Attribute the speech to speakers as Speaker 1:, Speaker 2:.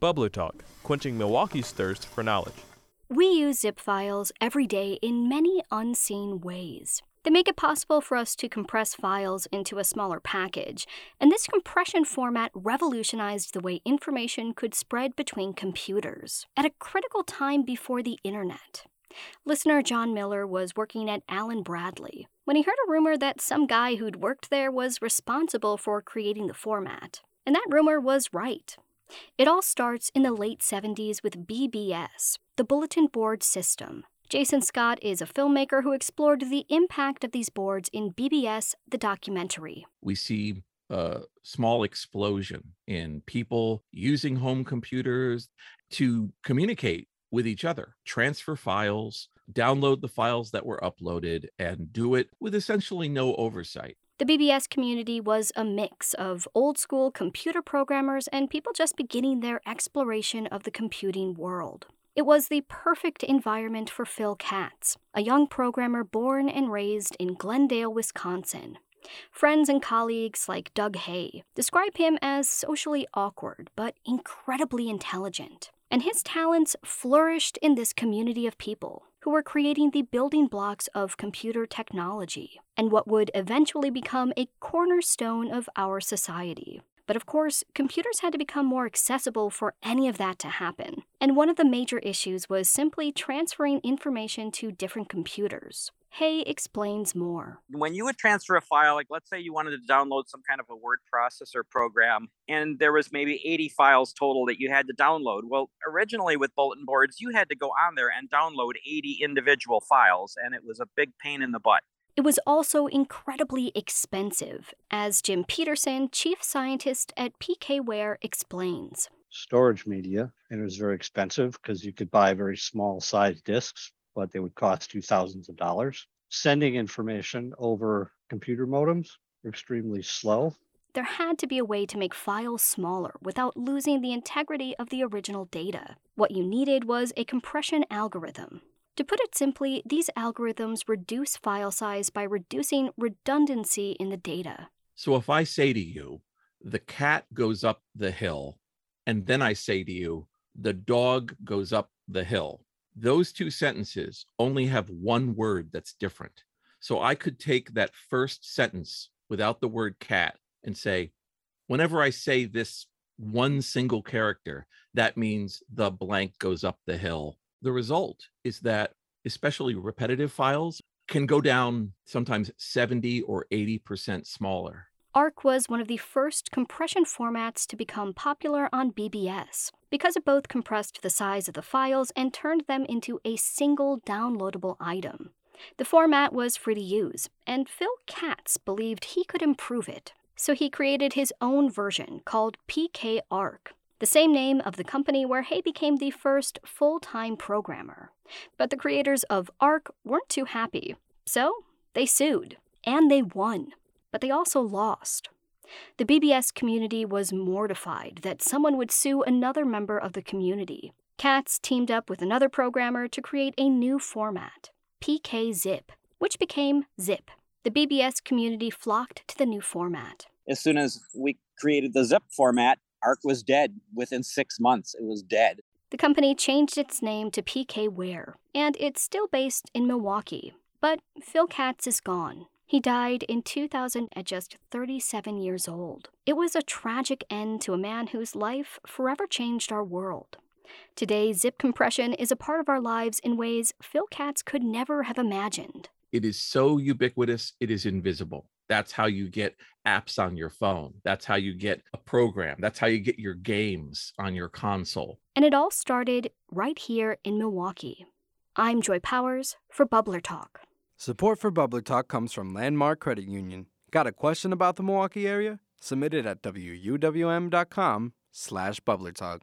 Speaker 1: Bubbler Talk, quenching Milwaukee's thirst for knowledge.
Speaker 2: We use zip files every day in many unseen ways. They make it possible for us to compress files into a smaller package, and this compression format revolutionized the way information could spread between computers at a critical time before the internet. Listener John Miller was working at Allen Bradley when he heard a rumor that some guy who'd worked there was responsible for creating the format. And that rumor was right. It all starts in the late 70s with BBS, the Bulletin Board System. Jason Scott is a filmmaker who explored the impact of these boards in BBS, the documentary.
Speaker 3: We see a small explosion in people using home computers to communicate with each other, transfer files, download the files that were uploaded, and do it with essentially no oversight.
Speaker 2: The BBS community was a mix of old school computer programmers and people just beginning their exploration of the computing world. It was the perfect environment for Phil Katz, a young programmer born and raised in Glendale, Wisconsin. Friends and colleagues like Doug Hay describe him as socially awkward but incredibly intelligent. And his talents flourished in this community of people who were creating the building blocks of computer technology and what would eventually become a cornerstone of our society. But of course, computers had to become more accessible for any of that to happen. And one of the major issues was simply transferring information to different computers. Hay explains more.
Speaker 4: When you would transfer a file, like let's say you wanted to download some kind of a word processor program, and there was maybe 80 files total that you had to download. Well, originally with bulletin boards, you had to go on there and download 80 individual files, and it was a big pain in the butt.
Speaker 2: It was also incredibly expensive, as Jim Peterson, chief scientist at PKWare, explains.
Speaker 5: Storage media, and it was very expensive because you could buy very small size disks but they would cost you thousands of dollars. Sending information over computer modems were extremely slow.
Speaker 2: There had to be a way to make files smaller without losing the integrity of the original data. What you needed was a compression algorithm. To put it simply, these algorithms reduce file size by reducing redundancy in the data.
Speaker 3: So if I say to you, the cat goes up the hill, and then I say to you, the dog goes up the hill, those two sentences only have one word that's different. So I could take that first sentence without the word cat and say, whenever I say this one single character, that means the blank goes up the hill. The result is that, especially repetitive files, can go down sometimes 70 or 80% smaller.
Speaker 2: ARC was one of the first compression formats to become popular on BBS because it both compressed the size of the files and turned them into a single downloadable item. The format was free to use, and Phil Katz believed he could improve it. So he created his own version called PKArc, the same name of the company where Hay became the first full time programmer. But the creators of ARC weren't too happy, so they sued, and they won but they also lost. The BBS community was mortified that someone would sue another member of the community. Katz teamed up with another programmer to create a new format, PKZip, which became Zip. The BBS community flocked to the new format.
Speaker 4: As soon as we created the Zip format, ARC was dead. Within six months, it was dead.
Speaker 2: The company changed its name to PKWare, and it's still based in Milwaukee. But Phil Katz is gone, he died in 2000 at just 37 years old. It was a tragic end to a man whose life forever changed our world. Today, zip compression is a part of our lives in ways Phil Katz could never have imagined.
Speaker 3: It is so ubiquitous, it is invisible. That's how you get apps on your phone. That's how you get a program. That's how you get your games on your console.
Speaker 2: And it all started right here in Milwaukee. I'm Joy Powers for Bubbler Talk.
Speaker 6: Support for Bubbler Talk comes from Landmark Credit Union. Got a question about the Milwaukee area? Submit it at wuwm.com slash bubblertalk.